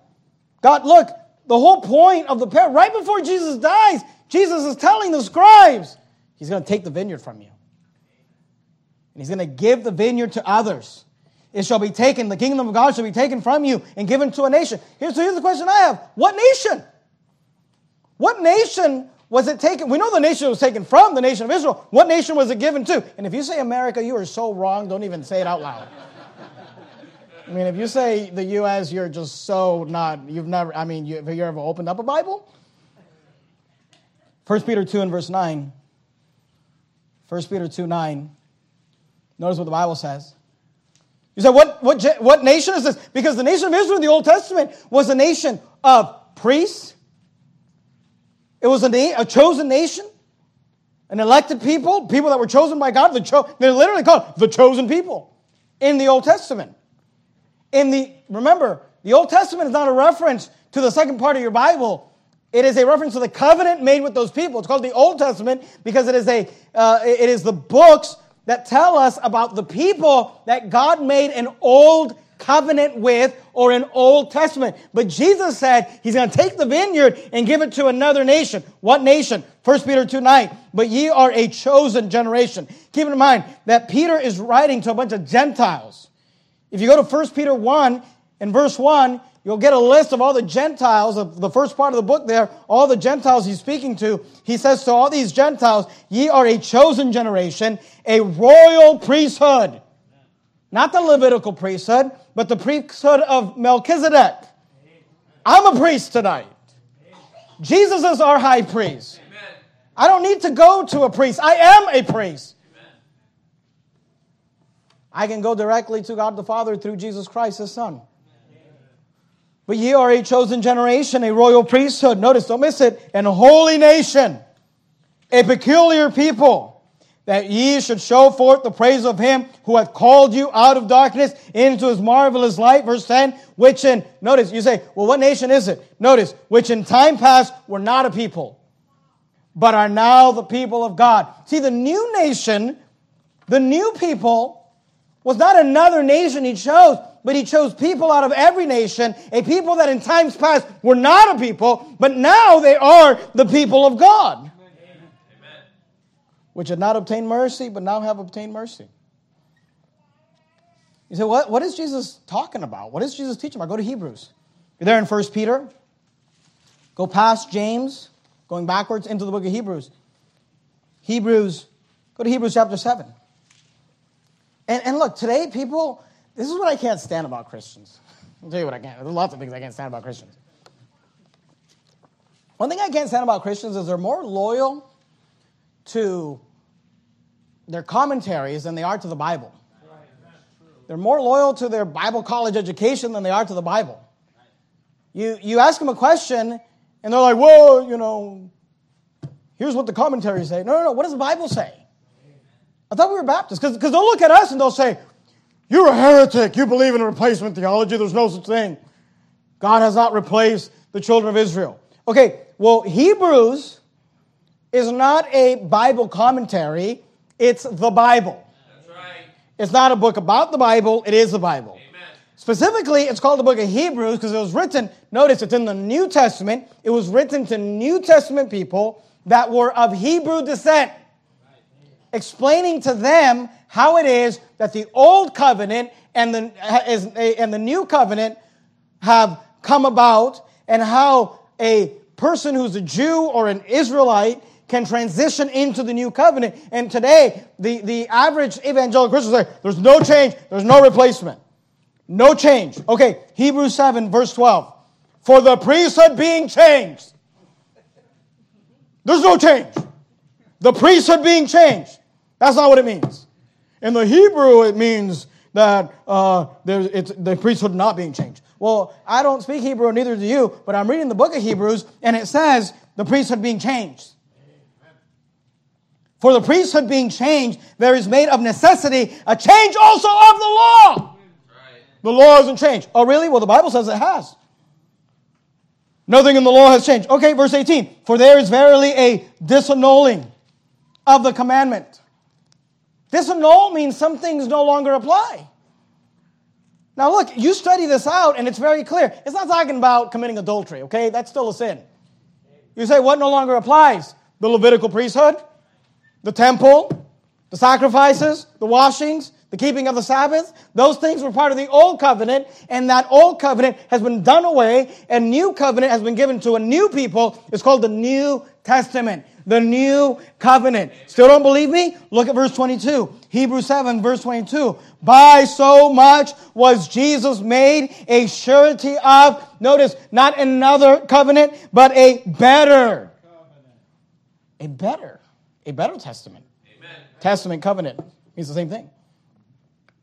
God, look, the whole point of the parable, right before Jesus dies, Jesus is telling the scribes, He's going to take the vineyard from you. And He's going to give the vineyard to others. It shall be taken, the kingdom of God shall be taken from you and given to a nation. Here's, so here's the question I have What nation? What nation was it taken? We know the nation was taken from the nation of Israel. What nation was it given to? And if you say America, you are so wrong. Don't even say it out loud. I mean, if you say the U.S., you're just so not, you've never, I mean, you, have you ever opened up a Bible? 1 Peter 2 and verse 9. 1 Peter 2 9. Notice what the Bible says. You say, what, what, what nation is this? Because the nation of Israel in the Old Testament was a nation of priests. It was a, na- a chosen nation, an elected people, people that were chosen by God. The cho- they're literally called the chosen people in the Old Testament. In the, remember, the Old Testament is not a reference to the second part of your Bible. It is a reference to the covenant made with those people. It's called the Old Testament because it is a, uh, it is the books that tell us about the people that God made an old covenant with or an Old Testament. But Jesus said he's going to take the vineyard and give it to another nation. What nation? 1 Peter 2 9. But ye are a chosen generation. Keep in mind that Peter is writing to a bunch of Gentiles. If you go to 1 Peter 1 and verse 1, you'll get a list of all the Gentiles of the first part of the book there, all the Gentiles he's speaking to. He says to all these Gentiles, ye are a chosen generation, a royal priesthood. Not the Levitical priesthood, but the priesthood of Melchizedek. I'm a priest tonight. Jesus is our high priest. I don't need to go to a priest. I am a priest. I can go directly to God the Father through Jesus Christ, His Son. But ye are a chosen generation, a royal priesthood. Notice, don't miss it. And a holy nation, a peculiar people, that ye should show forth the praise of him who hath called you out of darkness into his marvelous light. Verse 10, which in, notice, you say, well, what nation is it? Notice, which in time past were not a people, but are now the people of God. See, the new nation, the new people, was not another nation he chose, but he chose people out of every nation, a people that in times past were not a people, but now they are the people of God. Amen. Which had not obtained mercy, but now have obtained mercy. You say, what, what is Jesus talking about? What is Jesus teaching about? Go to Hebrews. You're there in 1 Peter. Go past James, going backwards into the book of Hebrews. Hebrews, go to Hebrews chapter 7. And, and look, today people, this is what I can't stand about Christians. I'll tell you what I can't. There's lots of things I can't stand about Christians. One thing I can't stand about Christians is they're more loyal to their commentaries than they are to the Bible. They're more loyal to their Bible college education than they are to the Bible. You, you ask them a question, and they're like, well, you know, here's what the commentaries say. No, no, no. What does the Bible say? I thought we were Baptists. Because they'll look at us and they'll say, You're a heretic. You believe in replacement theology. There's no such thing. God has not replaced the children of Israel. Okay, well, Hebrews is not a Bible commentary, it's the Bible. That's right. It's not a book about the Bible, it is the Bible. Amen. Specifically, it's called the book of Hebrews because it was written, notice it's in the New Testament. It was written to New Testament people that were of Hebrew descent explaining to them how it is that the old covenant and the, and the new covenant have come about and how a person who's a Jew or an Israelite can transition into the new covenant. And today, the, the average evangelical Christian say, there's no change, there's no replacement. No change. Okay, Hebrews 7, verse 12. For the priesthood being changed. There's no change. The priesthood being changed. That's not what it means. In the Hebrew, it means that uh, it's, the priesthood not being changed. Well, I don't speak Hebrew, neither do you, but I'm reading the book of Hebrews, and it says the priesthood being changed. For the priesthood being changed, there is made of necessity a change also of the law. The law hasn't changed. Oh, really? Well, the Bible says it has. Nothing in the law has changed. Okay, verse 18. For there is verily a disannulling of the commandment Disannul means some things no longer apply. Now, look, you study this out, and it's very clear. It's not talking about committing adultery, okay? That's still a sin. You say, what no longer applies? The Levitical priesthood, the temple, the sacrifices, the washings, the keeping of the Sabbath. Those things were part of the old covenant, and that old covenant has been done away, and new covenant has been given to a new people. It's called the New Testament the new covenant. Still don't believe me? Look at verse 22. Hebrews 7, verse 22. By so much was Jesus made a surety of, notice, not another covenant, but a better. A better. A better testament. Amen. Testament, covenant means the same thing.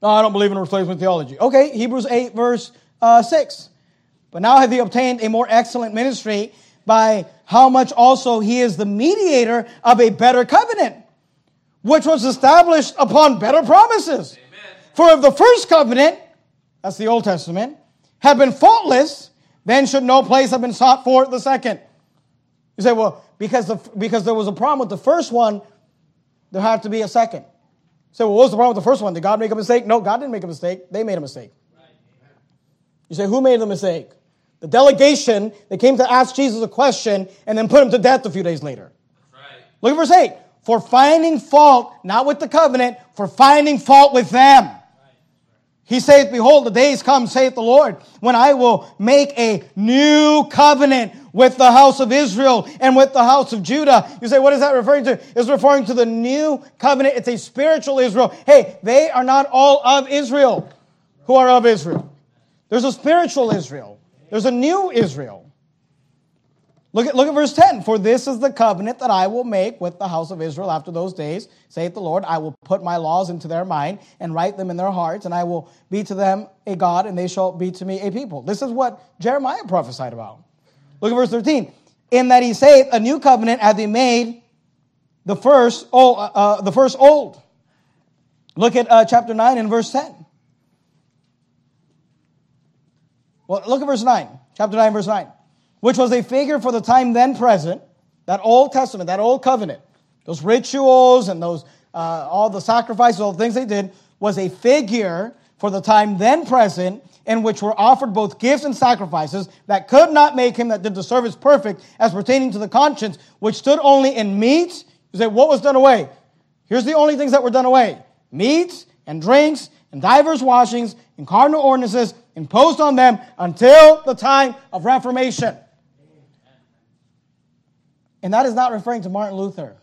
No, I don't believe in replacement theology. Okay, Hebrews 8, verse uh, 6. But now have you obtained a more excellent ministry by how much also he is the mediator of a better covenant, which was established upon better promises. Amen. For if the first covenant, that's the Old Testament, had been faultless, then should no place have been sought for the second. You say, well, because, the, because there was a problem with the first one, there had to be a second. You say, well, what was the problem with the first one? Did God make a mistake? No, God didn't make a mistake. They made a mistake. You say, who made the mistake? The delegation that came to ask Jesus a question and then put him to death a few days later. Right. Look at verse 8. For finding fault, not with the covenant, for finding fault with them. He saith, Behold, the days come, saith the Lord, when I will make a new covenant with the house of Israel and with the house of Judah. You say, what is that referring to? It's referring to the new covenant. It's a spiritual Israel. Hey, they are not all of Israel who are of Israel. There's a spiritual Israel. There's a new Israel. Look at, look at verse 10. For this is the covenant that I will make with the house of Israel after those days, saith the Lord. I will put my laws into their mind and write them in their hearts, and I will be to them a God, and they shall be to me a people. This is what Jeremiah prophesied about. Look at verse 13. In that he saith, a new covenant hath he made the first old, uh, uh, the first old. Look at uh, chapter 9 and verse 10. Well, look at verse 9, chapter 9, verse 9, which was a figure for the time then present, that Old Testament, that Old Covenant, those rituals and those, uh, all the sacrifices, all the things they did, was a figure for the time then present, in which were offered both gifts and sacrifices that could not make him that did the service perfect as pertaining to the conscience, which stood only in meats. You say, what was done away? Here's the only things that were done away meats and drinks and divers washings and cardinal ordinances imposed on them until the time of Reformation. And that is not referring to Martin Luther.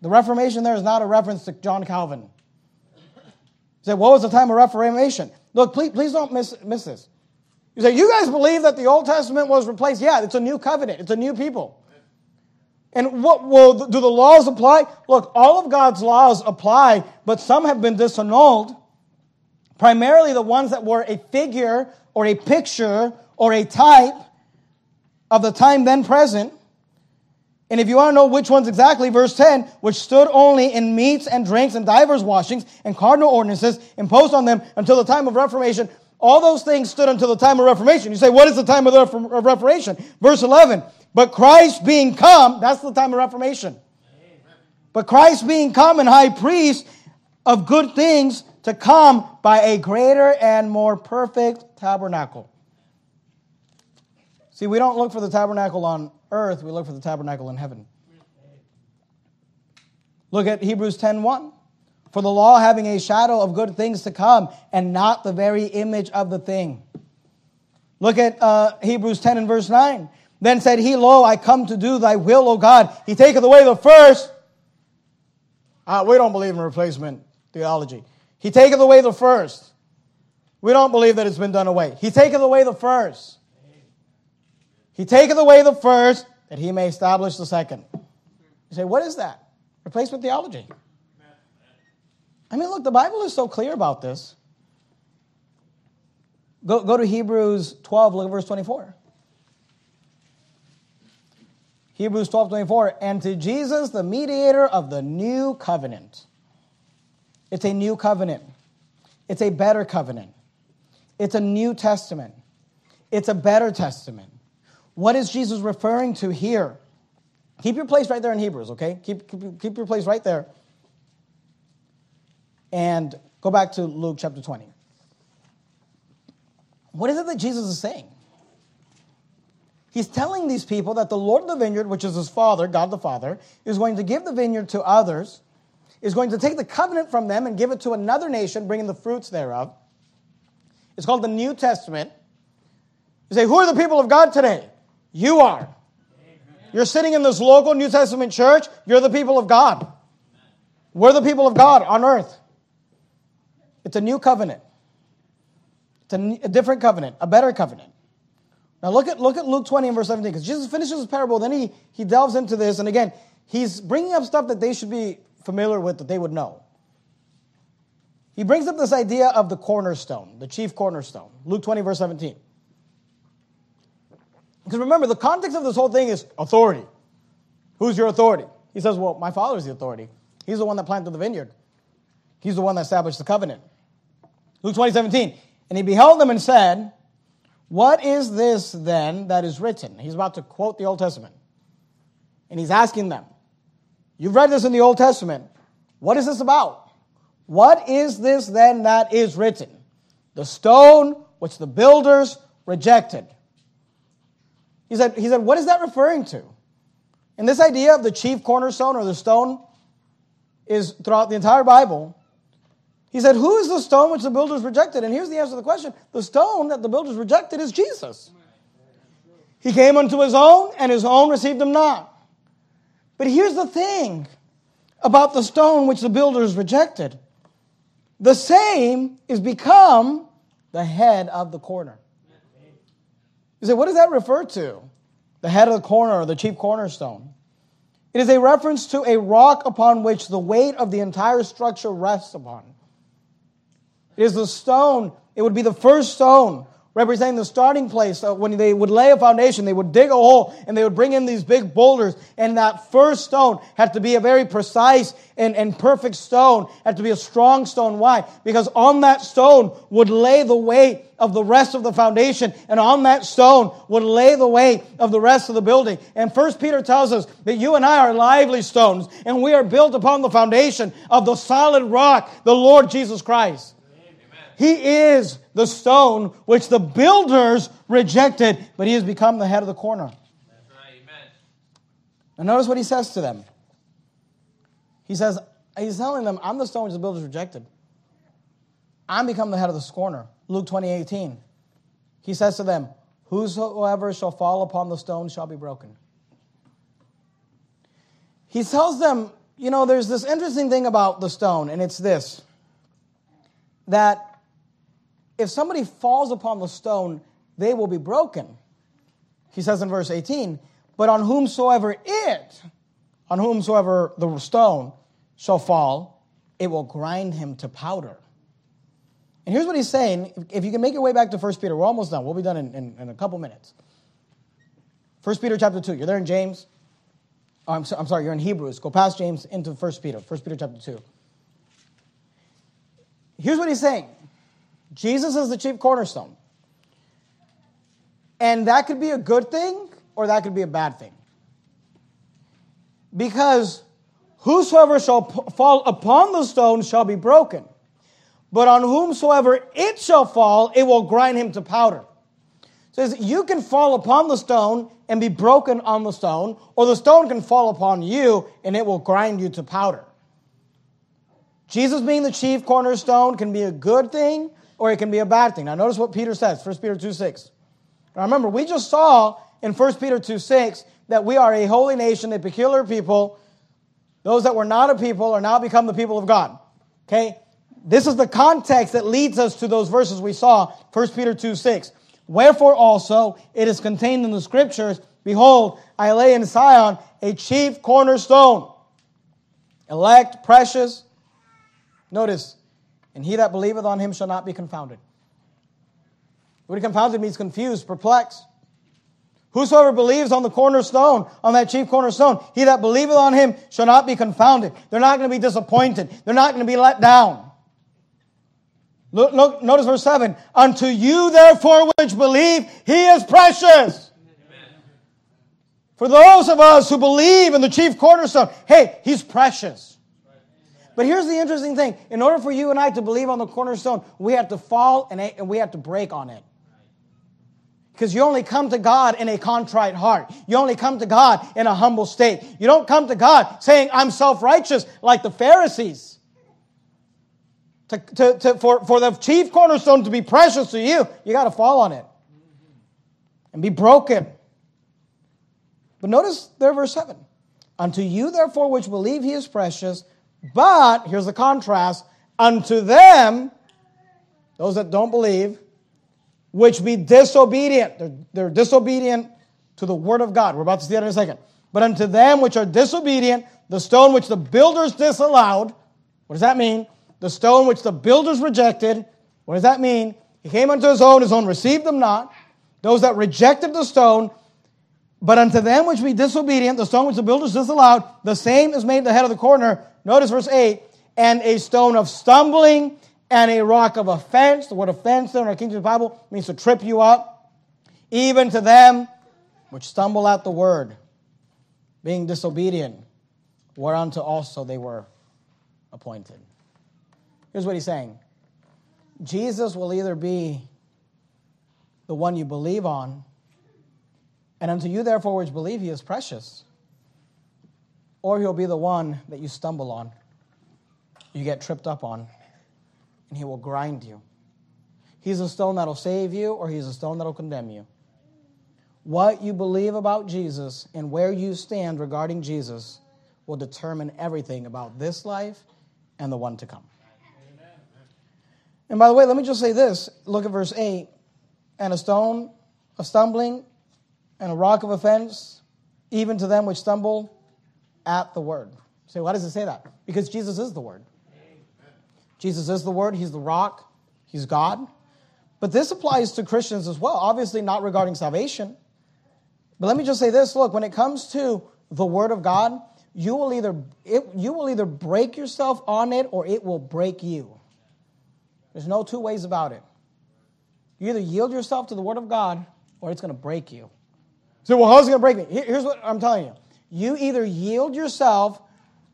The Reformation there is not a reference to John Calvin. You say, what was the time of Reformation? Look, please, please don't miss, miss this. You say, you guys believe that the Old Testament was replaced? Yeah, it's a new covenant. It's a new people. And what will do the laws apply? Look, all of God's laws apply, but some have been disannulled. Primarily the ones that were a figure or a picture or a type of the time then present. And if you want to know which ones exactly, verse 10, which stood only in meats and drinks and divers washings and cardinal ordinances imposed on them until the time of Reformation. All those things stood until the time of Reformation. You say, what is the time of the Reformation? Verse 11, but Christ being come, that's the time of Reformation. But Christ being come and high priest of good things to come by a greater and more perfect tabernacle. See, we don't look for the tabernacle on earth, we look for the tabernacle in heaven. Look at Hebrews 10:1. For the law having a shadow of good things to come and not the very image of the thing. Look at uh, Hebrews 10 and verse 9. Then said he, Lo, I come to do thy will, O God. He taketh away the first. Uh, we don't believe in replacement theology. He taketh away the first. We don't believe that it's been done away. He taketh away the first. He taketh away the first that he may establish the second. You say, what is that? Replacement theology. I mean, look, the Bible is so clear about this. Go, go to Hebrews 12, look at verse 24. Hebrews 12, 24. And to Jesus, the mediator of the new covenant. It's a new covenant. It's a better covenant. It's a new testament. It's a better testament. What is Jesus referring to here? Keep your place right there in Hebrews, okay? Keep, keep, keep your place right there. And go back to Luke chapter 20. What is it that Jesus is saying? He's telling these people that the Lord of the vineyard, which is his Father, God the Father, is going to give the vineyard to others, is going to take the covenant from them and give it to another nation, bringing the fruits thereof. It's called the New Testament. You say, Who are the people of God today? You are. You're sitting in this local New Testament church. You're the people of God. We're the people of God on earth. It's a new covenant. It's a, a different covenant, a better covenant. Now look at, look at Luke 20 and verse 17, because Jesus finishes his parable, then he, he delves into this, and again, he's bringing up stuff that they should be familiar with, that they would know. He brings up this idea of the cornerstone, the chief cornerstone. Luke 20, verse 17. Because remember, the context of this whole thing is authority. Who's your authority? He says, Well, my father's the authority. He's the one that planted the vineyard, he's the one that established the covenant. Luke 20, 17. And he beheld them and said, What is this then that is written? He's about to quote the Old Testament. And he's asking them, You've read this in the Old Testament. What is this about? What is this then that is written? The stone which the builders rejected he said, he said, what is that referring to? And this idea of the chief cornerstone or the stone is throughout the entire Bible. He said, Who is the stone which the builders rejected? And here's the answer to the question the stone that the builders rejected is Jesus. He came unto his own, and his own received him not. But here's the thing about the stone which the builders rejected the same is become the head of the corner. You say, what does that refer to? The head of the corner or the chief cornerstone. It is a reference to a rock upon which the weight of the entire structure rests upon. It is the stone, it would be the first stone representing the starting place. So when they would lay a foundation, they would dig a hole and they would bring in these big boulders. And that first stone had to be a very precise and, and perfect stone, had to be a strong stone. Why? Because on that stone would lay the weight of the rest of the foundation, and on that stone would lay the weight of the rest of the building. And First Peter tells us that you and I are lively stones, and we are built upon the foundation of the solid rock, the Lord Jesus Christ. He is the stone which the builders rejected, but he has become the head of the corner. Right. And notice what he says to them. He says, he's telling them, I'm the stone which the builders rejected. I'm become the head of the corner. Luke 20, 18. He says to them, Whosoever shall fall upon the stone shall be broken. He tells them, you know, there's this interesting thing about the stone, and it's this that if somebody falls upon the stone, they will be broken. He says in verse 18, But on whomsoever it, on whomsoever the stone shall fall, it will grind him to powder. And here's what he's saying. If you can make your way back to 1 Peter, we're almost done. We'll be done in, in, in a couple minutes. 1 Peter chapter 2. You're there in James. Oh, I'm, so, I'm sorry, you're in Hebrews. Go past James into 1 Peter. 1 Peter chapter 2. Here's what he's saying Jesus is the chief cornerstone. And that could be a good thing or that could be a bad thing. Because whosoever shall fall upon the stone shall be broken, but on whomsoever it shall fall, it will grind him to powder. So you can fall upon the stone and be broken on the stone, or the stone can fall upon you and it will grind you to powder. Jesus being the chief cornerstone can be a good thing or it can be a bad thing. Now notice what Peter says, 1 Peter 2 6. Now remember, we just saw in 1 Peter 2 6 that we are a holy nation, a peculiar people. Those that were not a people are now become the people of God. Okay? This is the context that leads us to those verses we saw, 1 Peter 2 6. Wherefore also it is contained in the scriptures, Behold, I lay in Zion a chief cornerstone, elect, precious. Notice, and he that believeth on him shall not be confounded. What he confounded means confused, perplexed. Whosoever believes on the cornerstone, on that chief cornerstone, he that believeth on him shall not be confounded. They're not going to be disappointed. They're not going to be let down. Look, look, notice verse 7. Unto you, therefore, which believe, he is precious. Amen. For those of us who believe in the chief cornerstone, hey, he's precious. But here's the interesting thing. In order for you and I to believe on the cornerstone, we have to fall and we have to break on it. Because you only come to God in a contrite heart. You only come to God in a humble state. You don't come to God saying, I'm self righteous like the Pharisees. To, to, to, for, for the chief cornerstone to be precious to you, you got to fall on it and be broken. But notice there, verse 7. Unto you, therefore, which believe he is precious, but, here's the contrast, unto them, those that don't believe, which be disobedient. They're, they're disobedient to the word of God. We're about to see that in a second. But unto them which are disobedient, the stone which the builders disallowed, what does that mean? The stone which the builders rejected, what does that mean? He came unto his own, his own received them not. Those that rejected the stone, but unto them which be disobedient, the stone which the builders disallowed, the same is made the head of the corner. Notice verse 8, and a stone of stumbling and a rock of offense. The word offense in our King James Bible means to trip you up. Even to them which stumble at the word, being disobedient, whereunto also they were appointed. Here's what he's saying Jesus will either be the one you believe on, and unto you, therefore, which believe, he is precious, or he'll be the one that you stumble on, you get tripped up on and he will grind you. He's a stone that'll save you, or he's a stone that'll condemn you. What you believe about Jesus and where you stand regarding Jesus will determine everything about this life and the one to come. Amen. And by the way, let me just say this. Look at verse 8. And a stone, a stumbling, and a rock of offense, even to them which stumble at the word. say, why does it say that? Because Jesus is the word. Jesus is the Word, He's the rock, He's God. But this applies to Christians as well, obviously not regarding salvation. But let me just say this look, when it comes to the Word of God, you will either, it, you will either break yourself on it or it will break you. There's no two ways about it. You either yield yourself to the Word of God or it's going to break you. So, well, how's it going to break me? Here's what I'm telling you. You either yield yourself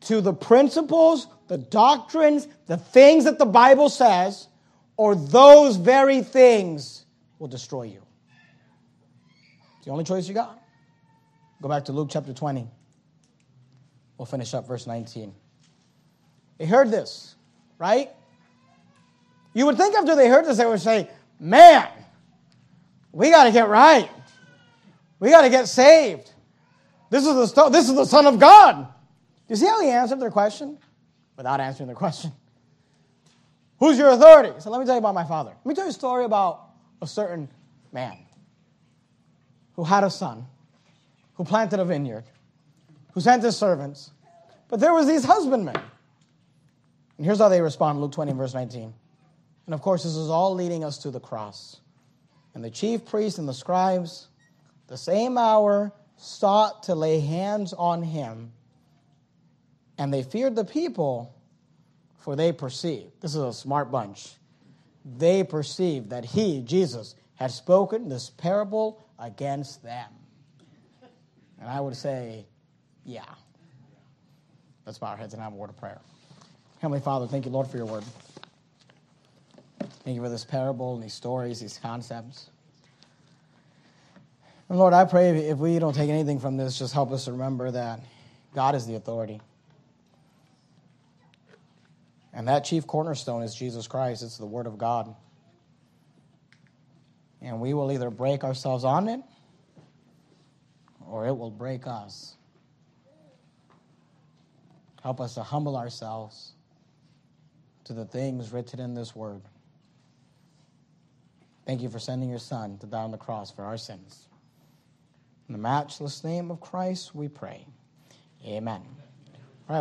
to the principles the doctrines, the things that the Bible says, or those very things will destroy you. It's the only choice you got. Go back to Luke chapter 20. We'll finish up verse 19. They heard this, right? You would think after they heard this, they would say, Man, we got to get right. We got to get saved. This is, the, this is the Son of God. You see how he answered their question? without answering the question. Who's your authority? So let me tell you about my father. Let me tell you a story about a certain man. who had a son, who planted a vineyard, who sent his servants, but there was these husbandmen. And here's how they respond, Luke 20, verse 19. And of course, this is all leading us to the cross. And the chief priests and the scribes, the same hour, sought to lay hands on him. And they feared the people, for they perceived. This is a smart bunch. They perceived that he, Jesus, had spoken this parable against them. And I would say, yeah. Let's bow our heads and have a word of prayer. Heavenly Father, thank you, Lord, for your word. Thank you for this parable and these stories, these concepts. And Lord, I pray if we don't take anything from this, just help us remember that God is the authority. And that chief cornerstone is Jesus Christ, it's the Word of God. And we will either break ourselves on it or it will break us. Help us to humble ourselves to the things written in this word. Thank you for sending your Son to die on the cross for our sins. In the matchless name of Christ, we pray. Amen.